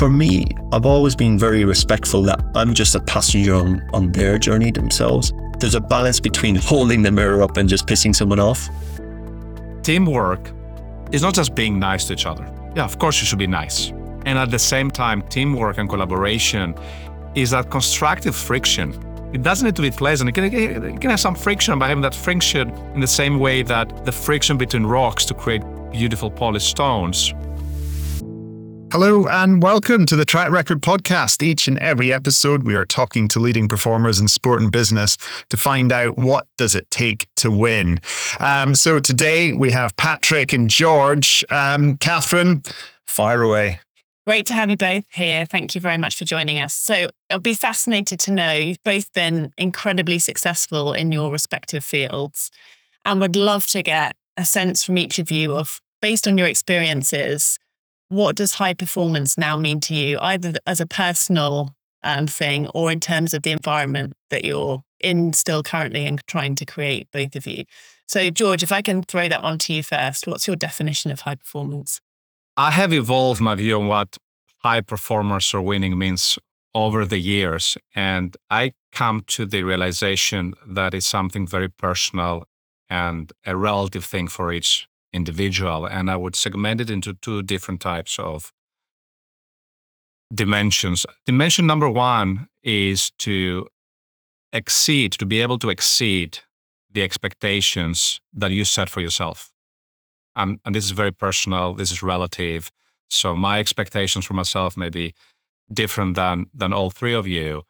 For me, I've always been very respectful that I'm just a passenger on, on their journey themselves. There's a balance between holding the mirror up and just pissing someone off. Teamwork is not just being nice to each other. Yeah, of course you should be nice. And at the same time, teamwork and collaboration is that constructive friction. It doesn't need to be pleasant. You can, you can have some friction by having that friction in the same way that the friction between rocks to create beautiful polished stones Hello and welcome to the Track Record Podcast. Each and every episode, we are talking to leading performers in sport and business to find out what does it take to win. Um, so today we have Patrick and George. Um, Catherine, fire away. Great to have you both here. Thank you very much for joining us. So I'll be fascinated to know you've both been incredibly successful in your respective fields and would love to get a sense from each of you of, based on your experiences, what does high performance now mean to you, either as a personal um, thing or in terms of the environment that you're in still currently and trying to create, both of you? So, George, if I can throw that on to you first, what's your definition of high performance? I have evolved my view on what high performers or winning means over the years. And I come to the realization that it's something very personal and a relative thing for each individual. And I would segment it into two different types of dimensions. Dimension number one is to exceed, to be able to exceed the expectations that you set for yourself. And this is very personal, this is relative. So my expectations for myself may be different than than all three of you.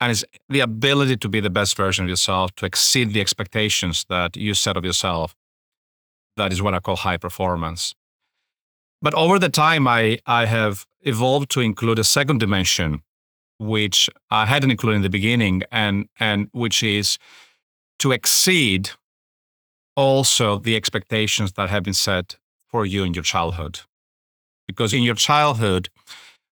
And it's the ability to be the best version of yourself, to exceed the expectations that you set of yourself that is what I call high performance. But over the time, I, I have evolved to include a second dimension, which I hadn't included in the beginning, and, and which is to exceed also the expectations that have been set for you in your childhood. Because in your childhood,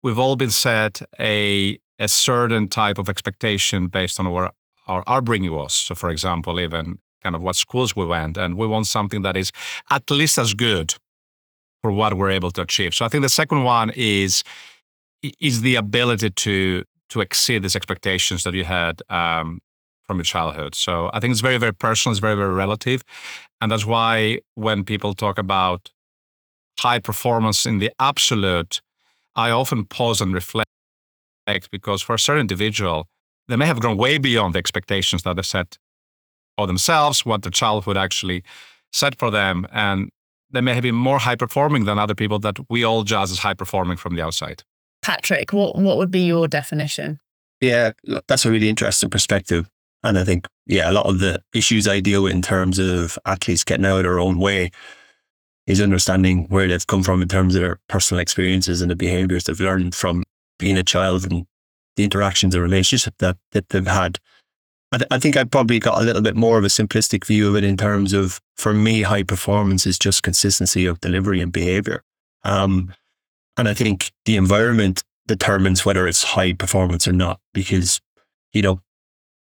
we've all been set a, a certain type of expectation based on what our upbringing was. So, for example, even kind of what schools we went, and we want something that is at least as good for what we're able to achieve. So I think the second one is is the ability to to exceed these expectations that you had um, from your childhood. So I think it's very very personal. It's very very relative, and that's why when people talk about high performance in the absolute, I often pause and reflect because for a certain individual, they may have gone way beyond the expectations that they set for themselves, what their childhood actually set for them. And they may have been more high performing than other people that we all judge as high performing from the outside. Patrick, what, what would be your definition? Yeah, that's a really interesting perspective. And I think, yeah, a lot of the issues I deal with in terms of athletes getting out of their own way is understanding where they've come from in terms of their personal experiences and the behaviors they've learned from being a child and the interactions and relationships that, that they've had I, th- I think I probably got a little bit more of a simplistic view of it in terms of, for me, high performance is just consistency of delivery and behavior. Um, and I think the environment determines whether it's high performance or not, because, you know,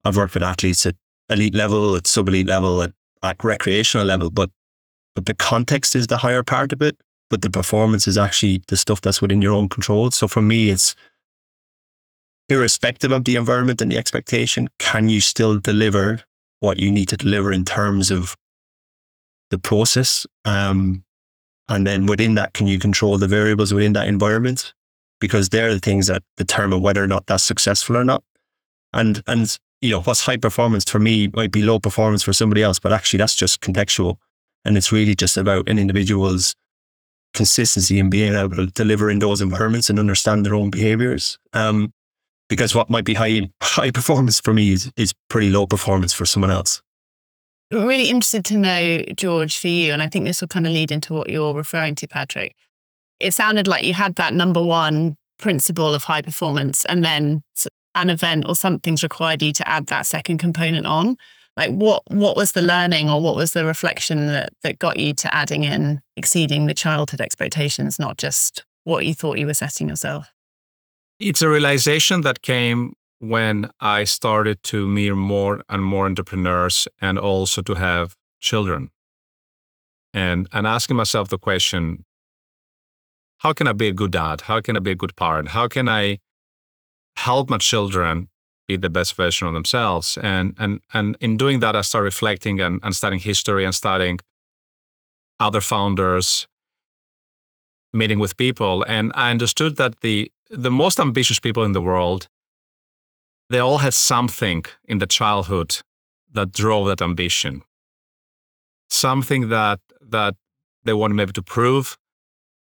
I've worked with athletes at elite level, at sub elite level, at, at recreational level, but but the context is the higher part of it. But the performance is actually the stuff that's within your own control. So for me, it's irrespective of the environment and the expectation, can you still deliver what you need to deliver in terms of the process? Um, and then within that, can you control the variables within that environment? Because they're the things that determine whether or not that's successful or not. And, and, you know, what's high performance for me might be low performance for somebody else, but actually that's just contextual. And it's really just about an individual's consistency in being able to deliver in those environments and understand their own behaviors. Um, because what might be high high performance for me is, is pretty low performance for someone else. Really interested to know, George, for you, and I think this will kind of lead into what you're referring to, Patrick. It sounded like you had that number one principle of high performance, and then an event or something's required you to add that second component on. Like what what was the learning or what was the reflection that that got you to adding in exceeding the childhood expectations, not just what you thought you were setting yourself? It's a realization that came when I started to meet more and more entrepreneurs and also to have children. And, and asking myself the question how can I be a good dad? How can I be a good parent? How can I help my children be the best version of themselves? And and and in doing that, I started reflecting and, and studying history and studying other founders, meeting with people, and I understood that the the most ambitious people in the world, they all had something in the childhood that drove that ambition. Something that that they wanted maybe to prove,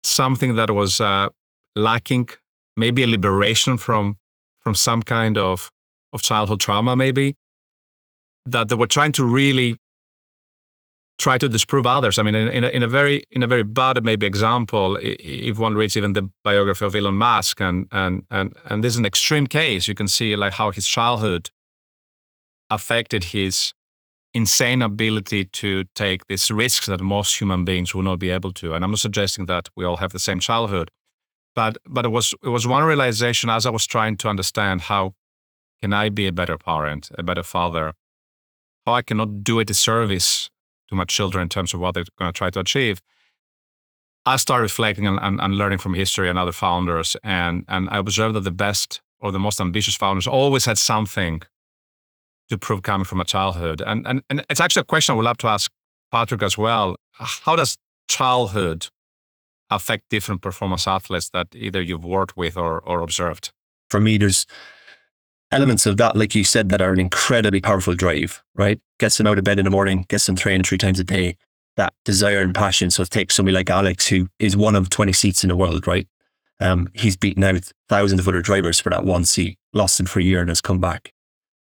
something that was uh, lacking, maybe a liberation from from some kind of of childhood trauma, maybe that they were trying to really try to disprove others. I mean, in, in, a, in a very in a very bad maybe example, if one reads even the biography of Elon Musk, and and and and this is an extreme case, you can see like how his childhood affected his insane ability to take these risks that most human beings will not be able to. And I'm not suggesting that we all have the same childhood, but but it was it was one realization as I was trying to understand how can I be a better parent, a better father, how I cannot do it a disservice to my children in terms of what they're going to try to achieve. I started reflecting and, and, and learning from history and other founders, and and I observed that the best or the most ambitious founders always had something to prove coming from a childhood. And, and, and it's actually a question I would love to ask Patrick as well. How does childhood affect different performance athletes that either you've worked with or, or observed? For me, there's elements of that, like you said, that are an incredibly powerful drive, right? Gets them out of bed in the morning, gets them training three times a day, that desire and passion. So take somebody like Alex, who is one of 20 seats in the world, right? Um, he's beaten out thousands of other drivers for that one seat, lost him for a year and has come back.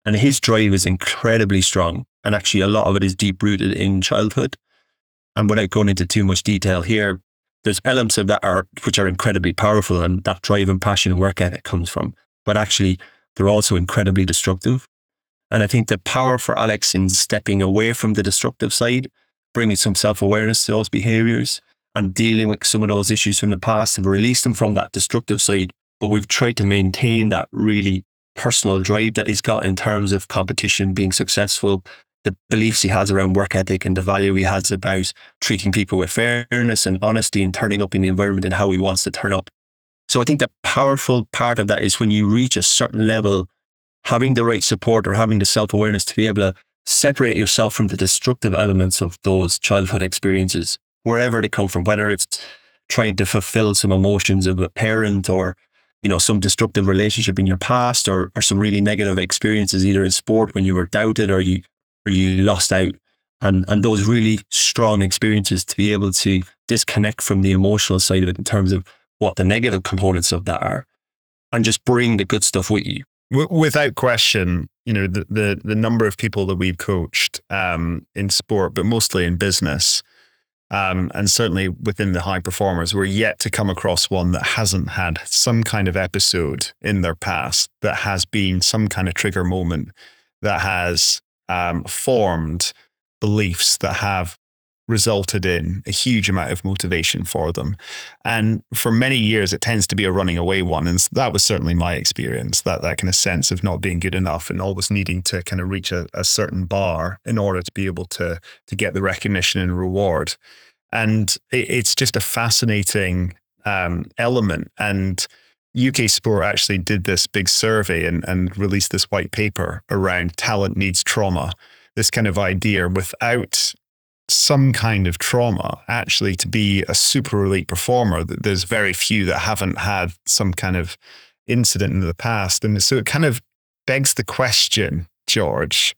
And his drive is incredibly strong. And actually, a lot of it is deep rooted in childhood. And without going into too much detail here, there's elements of that are which are incredibly powerful, and that drive and passion and work ethic comes from. But actually, they're also incredibly destructive. And I think the power for Alex in stepping away from the destructive side, bringing some self awareness to those behaviors, and dealing with some of those issues from the past and release them from that destructive side. But we've tried to maintain that really personal drive that he's got in terms of competition, being successful, the beliefs he has around work ethic and the value he has about treating people with fairness and honesty and turning up in the environment and how he wants to turn up. So I think the powerful part of that is when you reach a certain level, having the right support or having the self awareness to be able to separate yourself from the destructive elements of those childhood experiences, wherever they come from, whether it's trying to fulfill some emotions of a parent or you know, some destructive relationship in your past or, or some really negative experiences, either in sport when you were doubted or you, or you lost out. And, and those really strong experiences to be able to disconnect from the emotional side of it in terms of what the negative components of that are and just bring the good stuff with you. Without question, you know, the, the, the number of people that we've coached um, in sport, but mostly in business, um, and certainly within the high performers, we're yet to come across one that hasn't had some kind of episode in their past that has been some kind of trigger moment that has um, formed beliefs that have resulted in a huge amount of motivation for them. And for many years, it tends to be a running away one. And that was certainly my experience that, that kind of sense of not being good enough and always needing to kind of reach a, a certain bar in order to be able to, to get the recognition and reward. And it, it's just a fascinating um, element. And UK Sport actually did this big survey and, and released this white paper around talent needs trauma. This kind of idea without some kind of trauma actually to be a super elite performer. That There's very few that haven't had some kind of incident in the past. And so it kind of begs the question, George,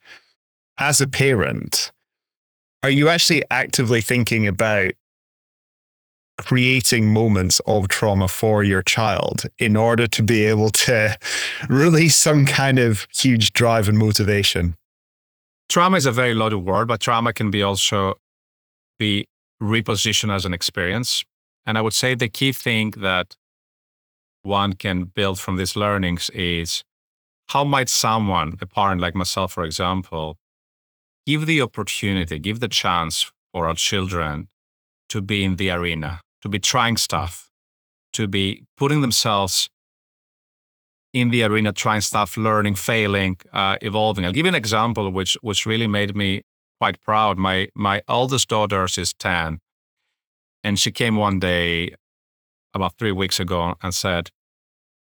as a parent, are you actually actively thinking about creating moments of trauma for your child in order to be able to release some kind of huge drive and motivation? Trauma is a very loaded word, but trauma can be also be repositioned as an experience. And I would say the key thing that one can build from these learnings is how might someone, a parent like myself, for example, give the opportunity, give the chance for our children to be in the arena, to be trying stuff, to be putting themselves in the arena, trying stuff, learning, failing, uh, evolving. I'll give you an example which which really made me quite proud. My my eldest daughter is ten, and she came one day about three weeks ago and said,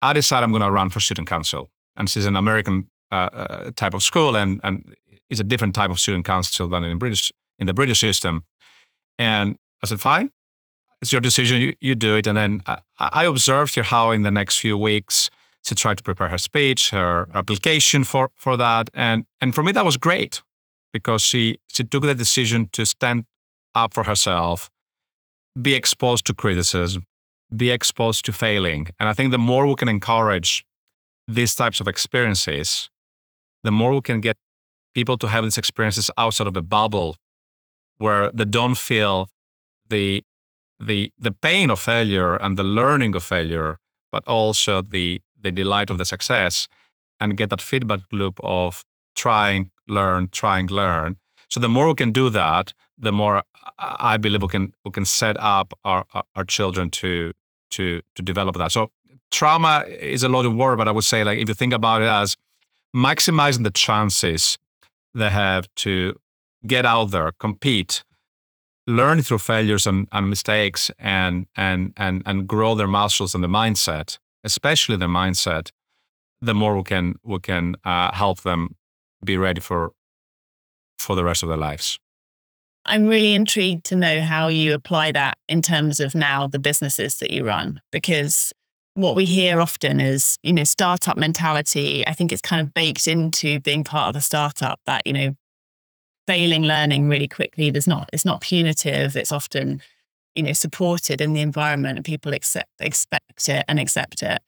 I decided I'm going to run for student council. And is an American uh, uh, type of school and, and it's a different type of student council than in British in the British system. And I said, fine, it's your decision. You, you do it. And then I, I observed her how in the next few weeks she tried to prepare her speech, her application for, for that. And, and for me, that was great because she, she took the decision to stand up for herself, be exposed to criticism, be exposed to failing. And I think the more we can encourage these types of experiences, the more we can get people to have these experiences outside of a bubble where they don't feel the the the pain of failure and the learning of failure, but also the the delight of the success, and get that feedback loop of trying, learn, trying, learn. So the more we can do that, the more I believe we can we can set up our our children to to to develop that. So trauma is a lot of word, but I would say like if you think about it as maximizing the chances they have to get out there, compete, learn through failures and, and mistakes, and and and and grow their muscles and the mindset, especially the mindset. The more we can we can uh, help them be ready for for the rest of their lives. I'm really intrigued to know how you apply that in terms of now the businesses that you run, because what we hear often is, you know, startup mentality. I think it's kind of baked into being part of a startup that, you know, failing learning really quickly. There's not, it's not punitive. It's often, you know, supported in the environment and people accept, expect it and accept it.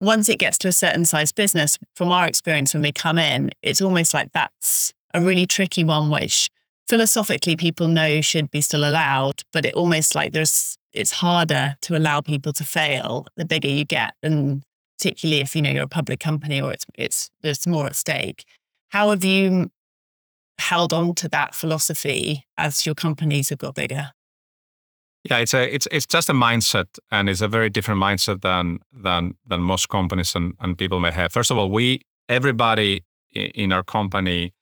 Once it gets to a certain size business, from our experience when we come in, it's almost like that's a really tricky one, which philosophically people know should be still allowed, but it almost like there's it's harder to allow people to fail the bigger you get, and particularly if you know you're a public company or it's it's there's more at stake. How have you held on to that philosophy as your companies have got bigger? Yeah, it's a it's it's just a mindset, and it's a very different mindset than than than most companies and, and people may have. First of all, we everybody in our company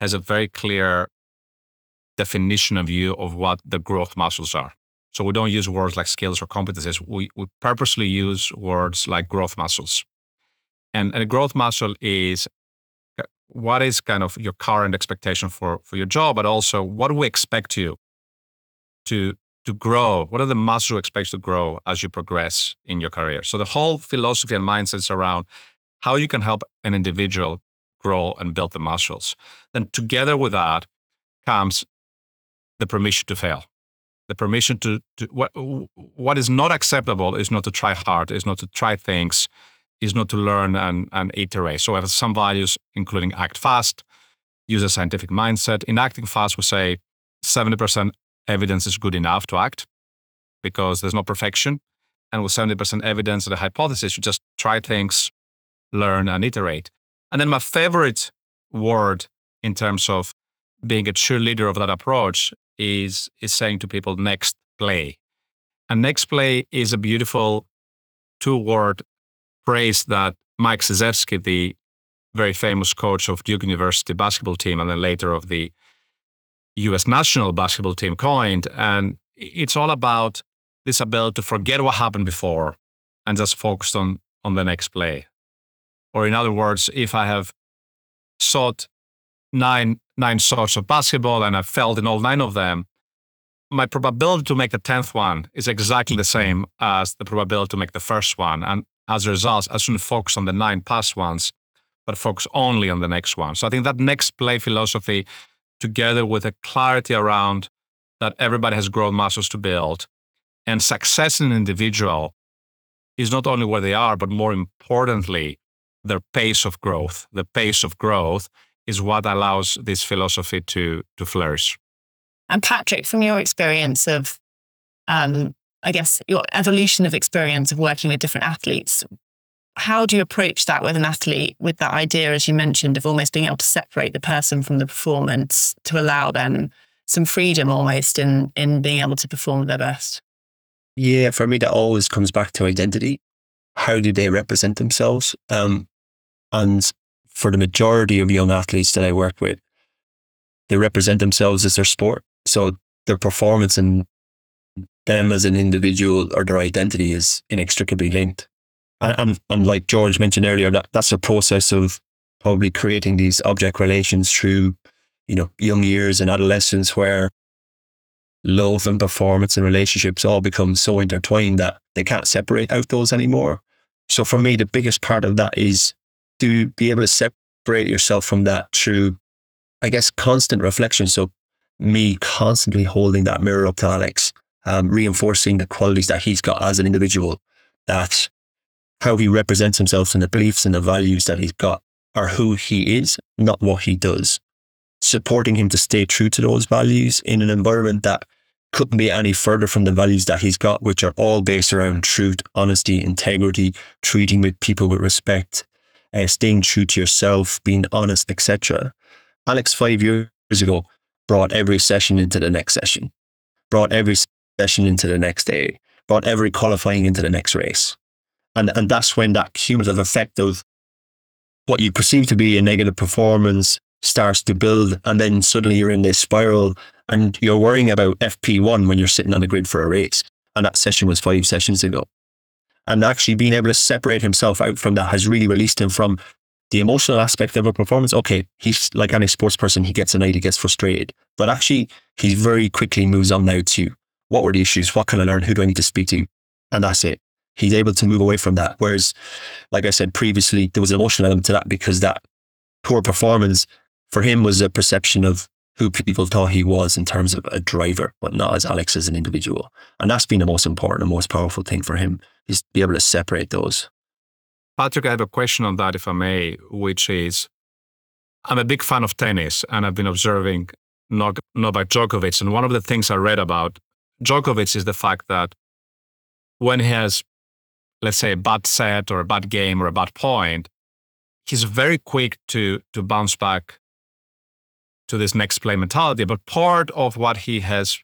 has a very clear definition of you of what the growth muscles are. So we don't use words like skills or competencies. We, we purposely use words like growth muscles. And, and a growth muscle is uh, what is kind of your current expectation for, for your job, but also what do we expect you to, to grow? What are the muscles you expect to grow as you progress in your career? So the whole philosophy and mindset is around how you can help an individual grow and build the muscles. Then together with that comes the permission to fail. The permission to, to what what is not acceptable is not to try hard, is not to try things, is not to learn and, and iterate. So we have some values, including act fast, use a scientific mindset. In acting fast, we say 70% evidence is good enough to act because there's no perfection. And with 70% evidence and a hypothesis, you just try things, learn, and iterate. And then my favorite word in terms of being a true leader of that approach is is saying to people next play. And next play is a beautiful two-word phrase that Mike Krzyzewski, the very famous coach of Duke University basketball team and then later of the US national basketball team coined. And it's all about this ability to forget what happened before and just focus on, on the next play. Or in other words, if I have sought nine nine shots of basketball and I failed in all nine of them, my probability to make the tenth one is exactly the same as the probability to make the first one. And as a result, I shouldn't focus on the nine past ones, but focus only on the next one. So I think that next play philosophy, together with a clarity around that everybody has grown muscles to build, and success in an individual is not only where they are, but more importantly, their pace of growth. The pace of growth is what allows this philosophy to to flourish. And Patrick, from your experience of, um, I guess your evolution of experience of working with different athletes, how do you approach that with an athlete with that idea, as you mentioned, of almost being able to separate the person from the performance to allow them some freedom almost in in being able to perform their best? Yeah, for me, that always comes back to identity. How do they represent themselves? Um, and for the majority of young athletes that I work with, they represent themselves as their sport. So their performance and them as an individual or their identity is inextricably linked. And, and, like George mentioned earlier, that, that's a process of probably creating these object relations through, you know, young years and adolescence where love and performance and relationships all become so intertwined that they can't separate out those anymore. So for me, the biggest part of that is to be able to separate yourself from that through, I guess, constant reflection. So me constantly holding that mirror up to Alex, um, reinforcing the qualities that he's got as an individual, that how he represents himself and the beliefs and the values that he's got are who he is, not what he does. Supporting him to stay true to those values in an environment that couldn't be any further from the values that he's got, which are all based around truth, honesty, integrity, treating with people with respect, uh, staying true to yourself, being honest, etc. Alex, five years ago, brought every session into the next session, brought every session into the next day, brought every qualifying into the next race. And, and that's when that cumulative effect of what you perceive to be a negative performance starts to build. And then suddenly you're in this spiral and you're worrying about FP1 when you're sitting on the grid for a race. And that session was five sessions ago. And actually being able to separate himself out from that has really released him from the emotional aspect of a performance. Okay, he's like any sports person, he gets annoyed, he gets frustrated. But actually, he very quickly moves on now to what were the issues? What can I learn? Who do I need to speak to? And that's it. He's able to move away from that. Whereas, like I said previously, there was an emotional element to that because that poor performance for him was a perception of who people thought he was in terms of a driver, but not as Alex as an individual. And that's been the most important and most powerful thing for him is be able to separate those. Patrick, I have a question on that, if I may, which is I'm a big fan of tennis and I've been observing Novak Djokovic. And one of the things I read about Djokovic is the fact that when he has, let's say, a bad set or a bad game or a bad point, he's very quick to to bounce back to this next play mentality. But part of what he has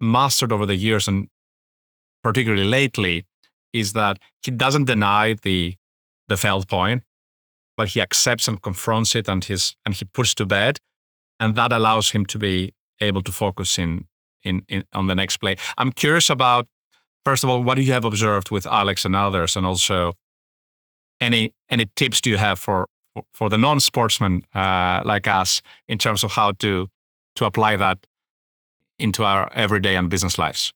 mastered over the years, and particularly lately, is that he doesn't deny the the failed point, but he accepts and confronts it, and his and he puts to bed, and that allows him to be able to focus in in, in on the next play. I'm curious about first of all, what do you have observed with Alex and others, and also any any tips do you have for for the non-sportsmen uh, like us in terms of how to to apply that into our everyday and business lives?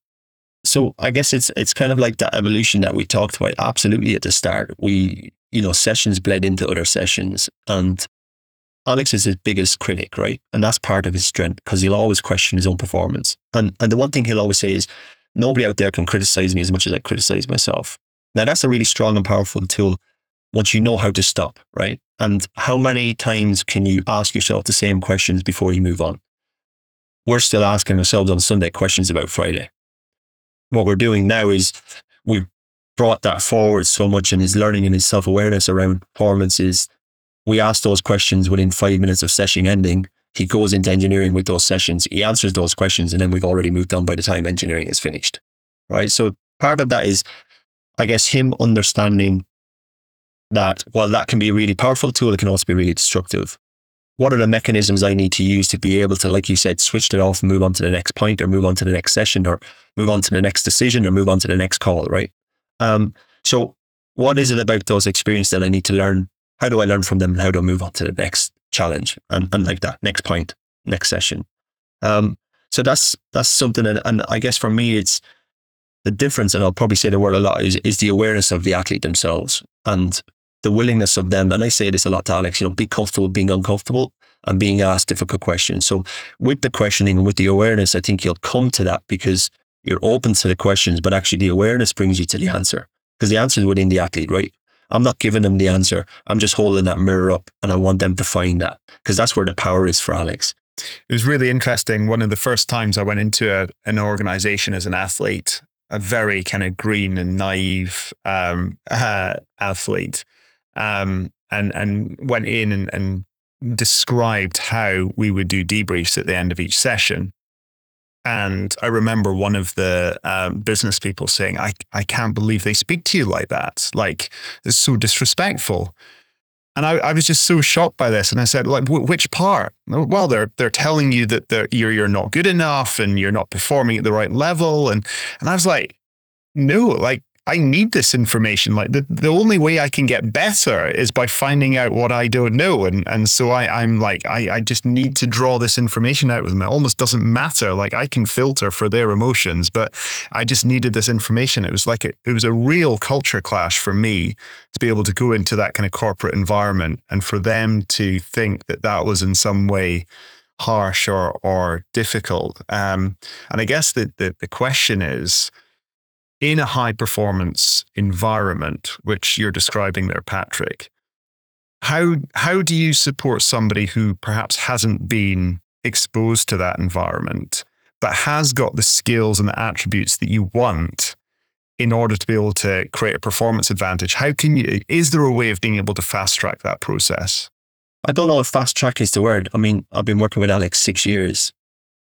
So I guess it's it's kind of like that evolution that we talked about. Absolutely at the start, we you know sessions bled into other sessions, and Alex is his biggest critic, right? And that's part of his strength because he'll always question his own performance. And and the one thing he'll always say is, nobody out there can criticize me as much as I criticize myself. Now that's a really strong and powerful tool once you know how to stop, right? And how many times can you ask yourself the same questions before you move on? We're still asking ourselves on Sunday questions about Friday. What we're doing now is we've brought that forward so much in his learning and his self awareness around performances. We ask those questions within five minutes of session ending. He goes into engineering with those sessions. He answers those questions, and then we've already moved on by the time engineering is finished. Right. So part of that is, I guess, him understanding that while that can be a really powerful tool, it can also be really destructive. What are the mechanisms I need to use to be able to, like you said, switch it off and move on to the next point or move on to the next session or move on to the next decision or move on to the next call, right? Um, so what is it about those experiences that I need to learn? How do I learn from them? And how do I move on to the next challenge and, and like that next point, next session? Um, so that's that's something, and, and I guess for me, it's the difference, and I'll probably say the word a lot is is the awareness of the athlete themselves and the willingness of them. And I say this a lot to Alex, you know, be comfortable being uncomfortable and being asked difficult questions. So with the questioning with the awareness, I think you'll come to that because you're open to the questions, but actually the awareness brings you to the answer because the answer is within the athlete, right? I'm not giving them the answer. I'm just holding that mirror up and I want them to find that because that's where the power is for Alex. It was really interesting. One of the first times I went into a, an organization as an athlete, a very kind of green and naive um, uh, athlete, um, and and went in and, and described how we would do debriefs at the end of each session. And I remember one of the um, business people saying, I, I can't believe they speak to you like that. Like, it's so disrespectful. And I, I, was just so shocked by this. And I said, like, which part? Well, they're they're telling you that you're you're not good enough and you're not performing at the right level. And and I was like, no, like I need this information. Like the, the only way I can get better is by finding out what I don't know. And and so I, I'm like, I, I just need to draw this information out with them. It almost doesn't matter. Like I can filter for their emotions, but I just needed this information. It was like a, it was a real culture clash for me to be able to go into that kind of corporate environment and for them to think that that was in some way harsh or or difficult. Um, and I guess the, the the question is in a high performance environment, which you're describing there, Patrick, how how do you support somebody who perhaps hasn't been exposed to that environment, but has got the skills and the attributes that you want in order to be able to create a performance advantage? How can you is there a way of being able to fast track that process? I don't know if fast track is the word. I mean, I've been working with Alex six years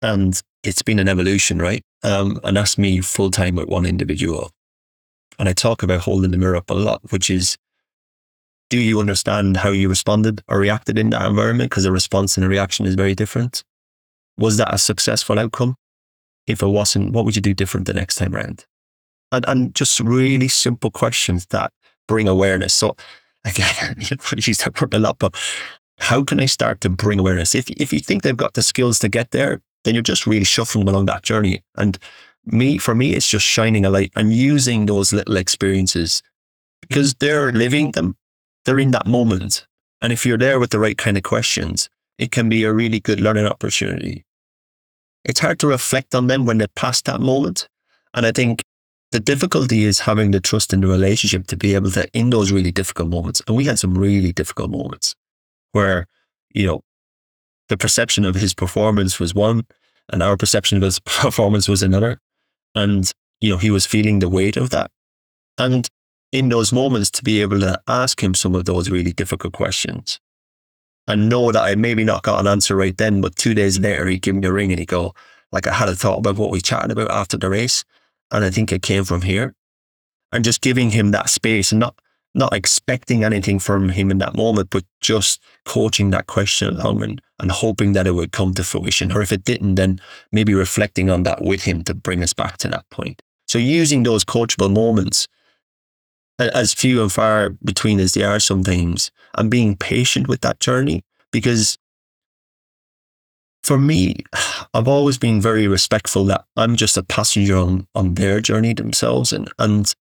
and it's been an evolution, right? Um, and that's me full time with one individual. And I talk about holding the mirror up a lot, which is do you understand how you responded or reacted in that environment? Because the response and the reaction is very different. Was that a successful outcome? If it wasn't, what would you do different the next time around? And, and just really simple questions that bring awareness. So again, apologies, I put a lot, but how can I start to bring awareness? If, if you think they've got the skills to get there, then you're just really shuffling along that journey. And me, for me, it's just shining a light and using those little experiences because mm-hmm. they're living them. They're in that moment. And if you're there with the right kind of questions, it can be a really good learning opportunity. It's hard to reflect on them when they're past that moment. And I think the difficulty is having the trust in the relationship to be able to, in those really difficult moments, and we had some really difficult moments where, you know, the perception of his performance was one, and our perception of his performance was another. And, you know, he was feeling the weight of that. And in those moments, to be able to ask him some of those really difficult questions and know that I maybe not got an answer right then, but two days later, he'd give me a ring and he'd go, like, I had a thought about what we chatted about after the race. And I think it came from here. And just giving him that space and not not expecting anything from him in that moment, but just coaching that question along and, and hoping that it would come to fruition. Or if it didn't, then maybe reflecting on that with him to bring us back to that point. So using those coachable moments, as few and far between as they are sometimes, and being patient with that journey, because for me, I've always been very respectful that I'm just a passenger on, on their journey themselves. And, and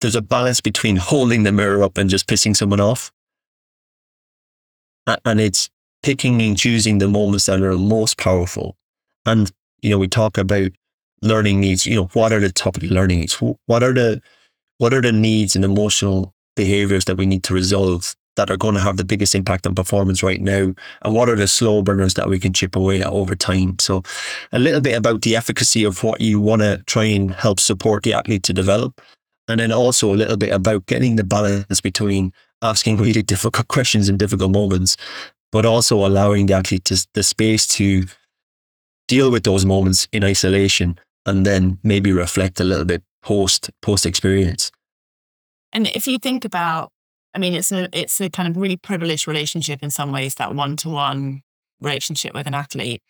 there's a balance between holding the mirror up and just pissing someone off. And it's picking and choosing the moments that are most powerful. And, you know, we talk about learning needs, you know, what are the top of the learning needs? What are the, what are the needs and emotional behaviors that we need to resolve that are going to have the biggest impact on performance right now? And what are the slow burners that we can chip away at over time? So a little bit about the efficacy of what you want to try and help support the athlete to develop and then also a little bit about getting the balance between asking really difficult questions in difficult moments, but also allowing the athlete to, the space to deal with those moments in isolation and then maybe reflect a little bit post post experience. And if you think about, I mean, it's a it's a kind of really privileged relationship in some ways, that one to one relationship with an athlete.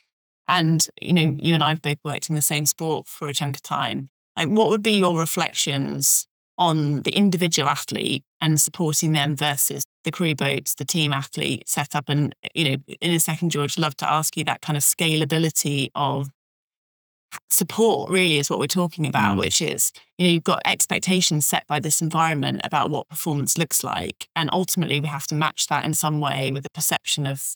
And you know, you and I've both worked in the same sport for a chunk of time. Like, what would be your reflections on the individual athlete and supporting them versus the crew boats, the team athlete setup? And, you know, in a second, George, love to ask you that kind of scalability of support really is what we're talking about, mm. which is, you know, you've got expectations set by this environment about what performance looks like. And ultimately we have to match that in some way with the perception of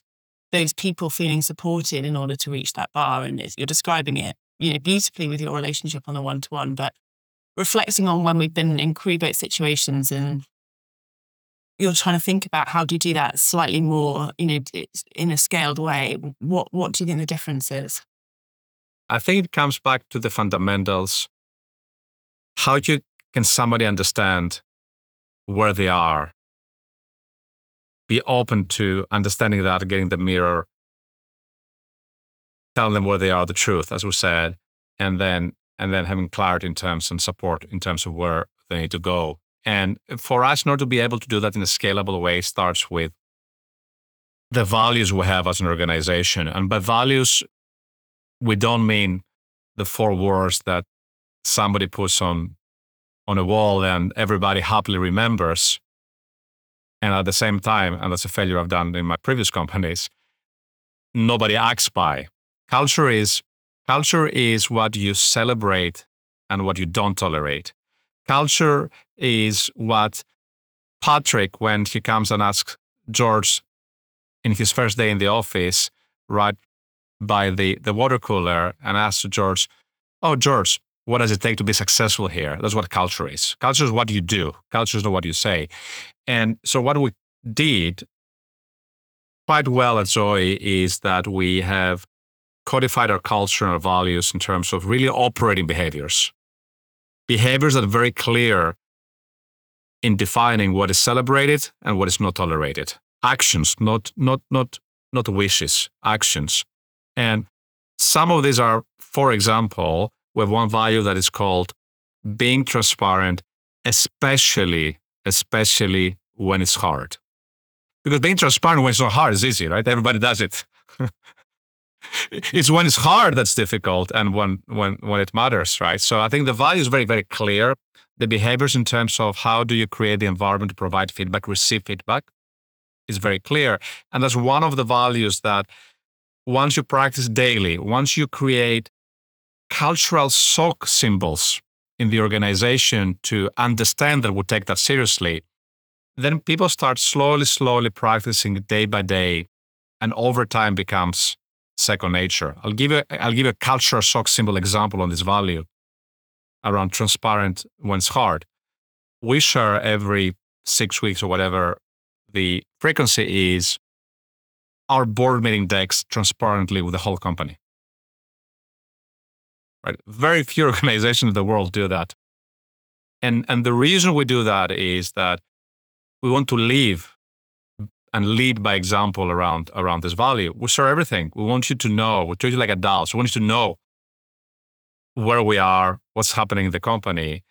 those people feeling supported in order to reach that bar. And you're describing it you know, beautifully with your relationship on a one to one, but reflecting on when we've been in crew boat situations and you're trying to think about how do you do that slightly more, you know, in a scaled way. What what do you think the difference is? I think it comes back to the fundamentals. How you, can somebody understand where they are? Be open to understanding that, getting the mirror, telling them where they are, the truth, as we said, and then and then having clarity in terms and support in terms of where they need to go. And for us, in order to be able to do that in a scalable way, starts with the values we have as an organization. And by values, we don't mean the four words that somebody puts on on a wall and everybody happily remembers. And at the same time, and that's a failure I've done in my previous companies, nobody acts by. Culture is culture is what you celebrate and what you don't tolerate. Culture is what Patrick, when he comes and asks George in his first day in the office, right by the, the water cooler, and asks George, Oh, George, what does it take to be successful here? That's what culture is. Culture is what you do, culture is not what you say. And so, what we did quite well at Zoe is that we have codified our culture and our values in terms of really operating behaviors. Behaviors that are very clear in defining what is celebrated and what is not tolerated. Actions, not not not not wishes, actions. And some of these are, for example, we have one value that is called being transparent, especially, especially when it's hard. Because being transparent when it's not hard is easy, right? Everybody does it. It's when it's hard that's difficult and when when when it matters, right? So I think the value is very, very clear. The behaviors in terms of how do you create the environment to provide feedback, receive feedback is very clear. And that's one of the values that once you practice daily, once you create cultural SOC symbols in the organization to understand that we take that seriously, then people start slowly, slowly practicing day by day, and over time becomes second nature. I'll give you, I'll give a cultural shock symbol example on this value around transparent when it's hard. We share every six weeks or whatever the frequency is our board meeting decks transparently with the whole company. Right? Very few organizations in the world do that. And, and the reason we do that is that we want to live and lead by example around, around this value. We share everything. We want you to know, we treat you like adults. We want you to know where we are, what's happening in the company.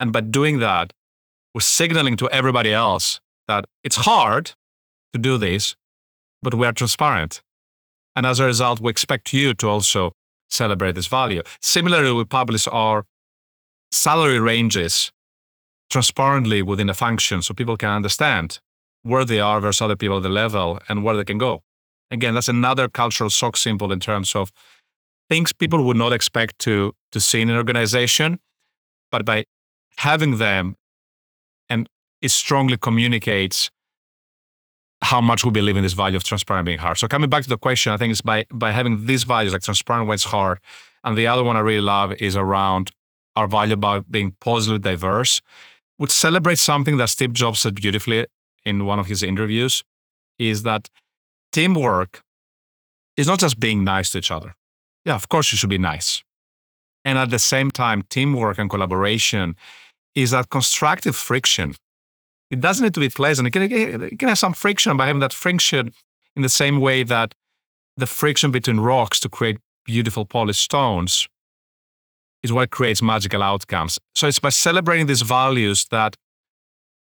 And by doing that, we're signaling to everybody else that it's hard to do this, but we are transparent. And as a result, we expect you to also celebrate this value. Similarly, we publish our salary ranges transparently within a function so people can understand where they are versus other people at the level and where they can go. Again, that's another cultural shock symbol in terms of things people would not expect to, to see in an organization, but by having them and it strongly communicates how much we believe in this value of transparent being hard. So coming back to the question, I think it's by by having these values like transparent when it's hard, and the other one I really love is around our value about being positively diverse, which celebrates something that Steve Jobs said beautifully in one of his interviews, is that teamwork is not just being nice to each other. Yeah, of course you should be nice. And at the same time, teamwork and collaboration is that constructive friction it doesn't need to be pleasant. It can, can have some friction by having that friction in the same way that the friction between rocks to create beautiful polished stones is what creates magical outcomes. So it's by celebrating these values that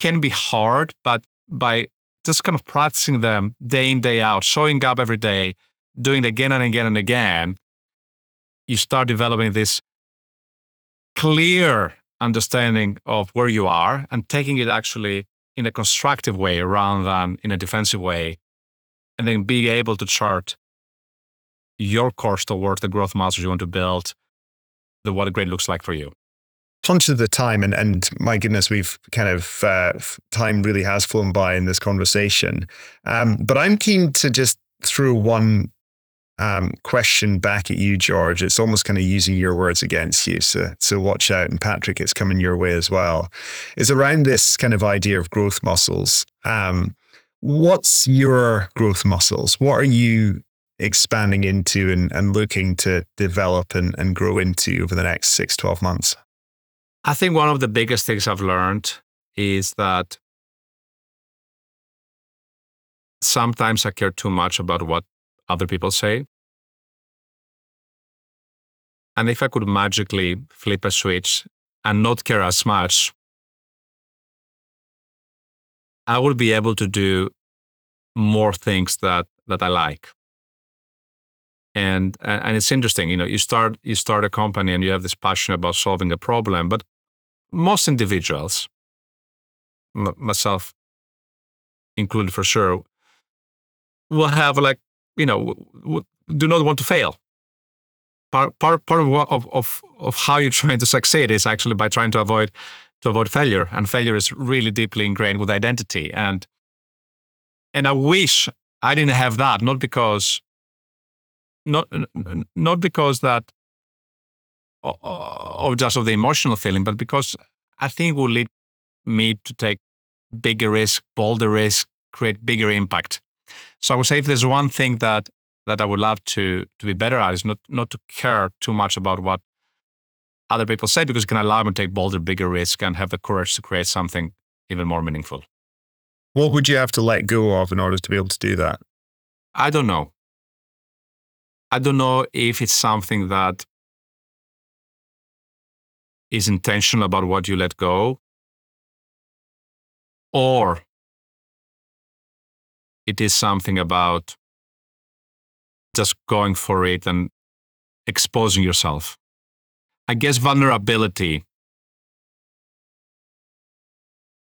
can be hard, but by just kind of practicing them day in, day out, showing up every day, doing it again and again and again, you start developing this clear understanding of where you are and taking it actually in a constructive way rather than in a defensive way, and then being able to chart your course towards the growth muscles you want to build, the what a great looks like for you. Conscious of the time, and, and my goodness, we've kind of uh, time really has flown by in this conversation. Um, but I'm keen to just throw one um, question back at you, George. It's almost kind of using your words against you. So, so watch out. And Patrick, it's coming your way as well. Is around this kind of idea of growth muscles. Um, what's your growth muscles? What are you expanding into and, and looking to develop and, and grow into over the next six, 12 months? I think one of the biggest things I've learned is that sometimes I care too much about what other people say. And if I could magically flip a switch and not care as much I would be able to do more things that that I like. And and it's interesting, you know, you start you start a company and you have this passion about solving a problem, but most individuals, m- myself included for sure, will have like you know w- w- do not want to fail. Part part part of, what, of of of how you're trying to succeed is actually by trying to avoid to avoid failure, and failure is really deeply ingrained with identity. And and I wish I didn't have that, not because not not because that of just of the emotional feeling, but because I think it will lead me to take bigger risk, bolder risk, create bigger impact. So I would say if there's one thing that that I would love to to be better at is not not to care too much about what other people say because it can allow me to take bolder, bigger risk and have the courage to create something even more meaningful. What would you have to let go of in order to be able to do that? I don't know. I don't know if it's something that is intentional about what you let go or it is something about just going for it and exposing yourself. I guess vulnerability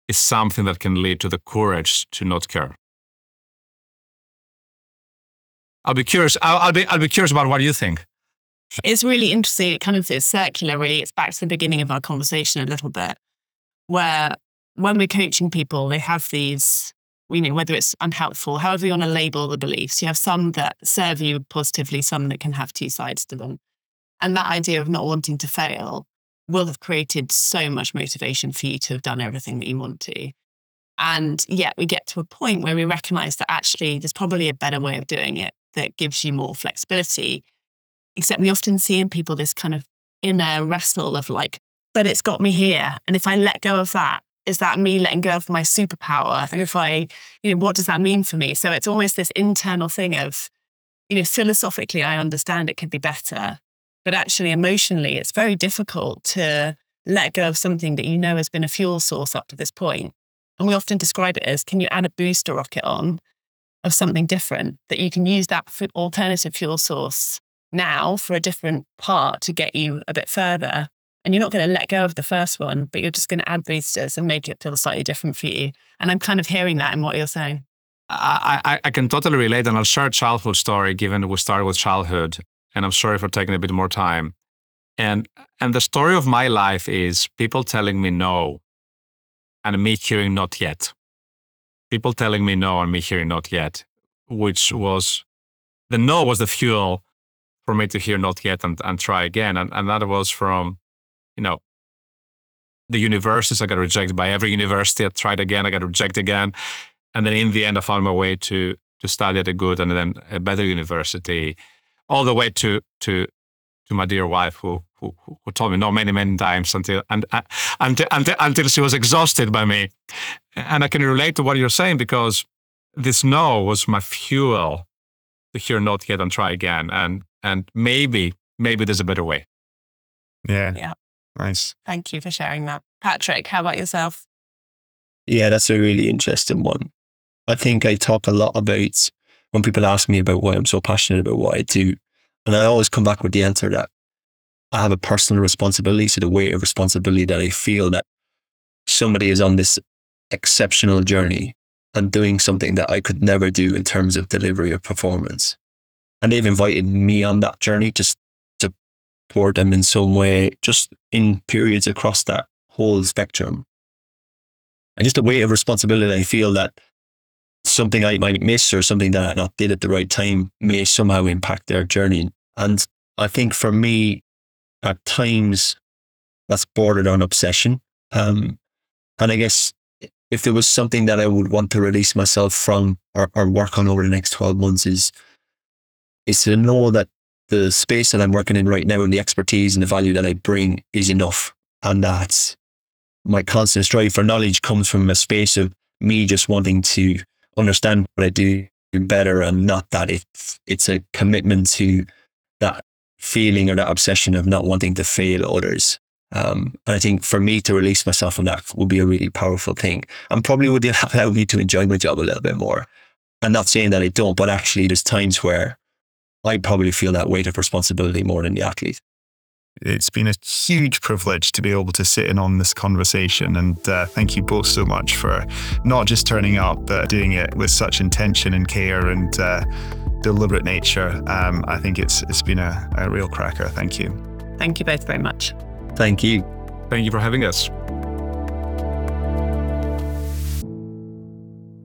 is something that can lead to the courage to not care. I'll be curious. I'll, I'll, be I'll be curious about what you think. It's really interesting. It kind of is circular. Really, it's back to the beginning of our conversation a little bit, where when we're coaching people, they have these. You know, whether it's unhelpful, however you want to label the beliefs, you have some that serve you positively, some that can have two sides to them. And that idea of not wanting to fail will have created so much motivation for you to have done everything that you want to. And yet we get to a point where we recognize that actually there's probably a better way of doing it that gives you more flexibility. Except we often see in people this kind of inner wrestle of like, but it's got me here. And if I let go of that, is that me letting go of my superpower? And if I, you know, what does that mean for me? So it's almost this internal thing of, you know, philosophically, I understand it could be better, but actually emotionally, it's very difficult to let go of something that you know has been a fuel source up to this point. And we often describe it as can you add a booster rocket on of something different that you can use that alternative fuel source now for a different part to get you a bit further and you're not going to let go of the first one, but you're just going to add boosters and make it feel slightly different for you. And I'm kind of hearing that in what you're saying. I, I, I can totally relate, and I'll share a childhood story, given we started with childhood, and I'm sorry for taking a bit more time. And and the story of my life is people telling me no, and me hearing not yet. People telling me no and me hearing not yet, which was the no was the fuel for me to hear not yet and, and try again. And, and that was from you know, the universities. I got rejected by every university. I tried again. I got rejected again. And then in the end, I found my way to to study at a good and then a better university, all the way to to to my dear wife, who who, who told me no many many times until and uh, until, until until she was exhausted by me. And I can relate to what you're saying because this no was my fuel to hear not yet and try again. And and maybe maybe there's a better way. Yeah. Yeah. Nice. Thank you for sharing that. Patrick, how about yourself? Yeah, that's a really interesting one. I think I talk a lot about when people ask me about why I'm so passionate about what I do. And I always come back with the answer that I have a personal responsibility. So the weight of responsibility that I feel that somebody is on this exceptional journey and doing something that I could never do in terms of delivery of performance. And they've invited me on that journey to support them in some way, just in periods across that whole spectrum. And just a weight of responsibility, I feel that something I might miss or something that I not did at the right time may somehow impact their journey. And I think for me, at times, that's bordered on obsession. Um, and I guess if there was something that I would want to release myself from or, or work on over the next 12 months is, is to know that the space that I'm working in right now and the expertise and the value that I bring is enough. And that my constant strive for knowledge comes from a space of me just wanting to understand what I do better and not that it's, it's a commitment to that feeling or that obsession of not wanting to fail others. Um, and I think for me to release myself from that would be a really powerful thing and probably would allow me to enjoy my job a little bit more. I'm not saying that I don't, but actually there's times where I probably feel that weight of responsibility more than the athlete. It's been a huge privilege to be able to sit in on this conversation. And uh, thank you both so much for not just turning up, but doing it with such intention and care and uh, deliberate nature. Um, I think it's it's been a, a real cracker. Thank you. Thank you both very much. Thank you. Thank you for having us.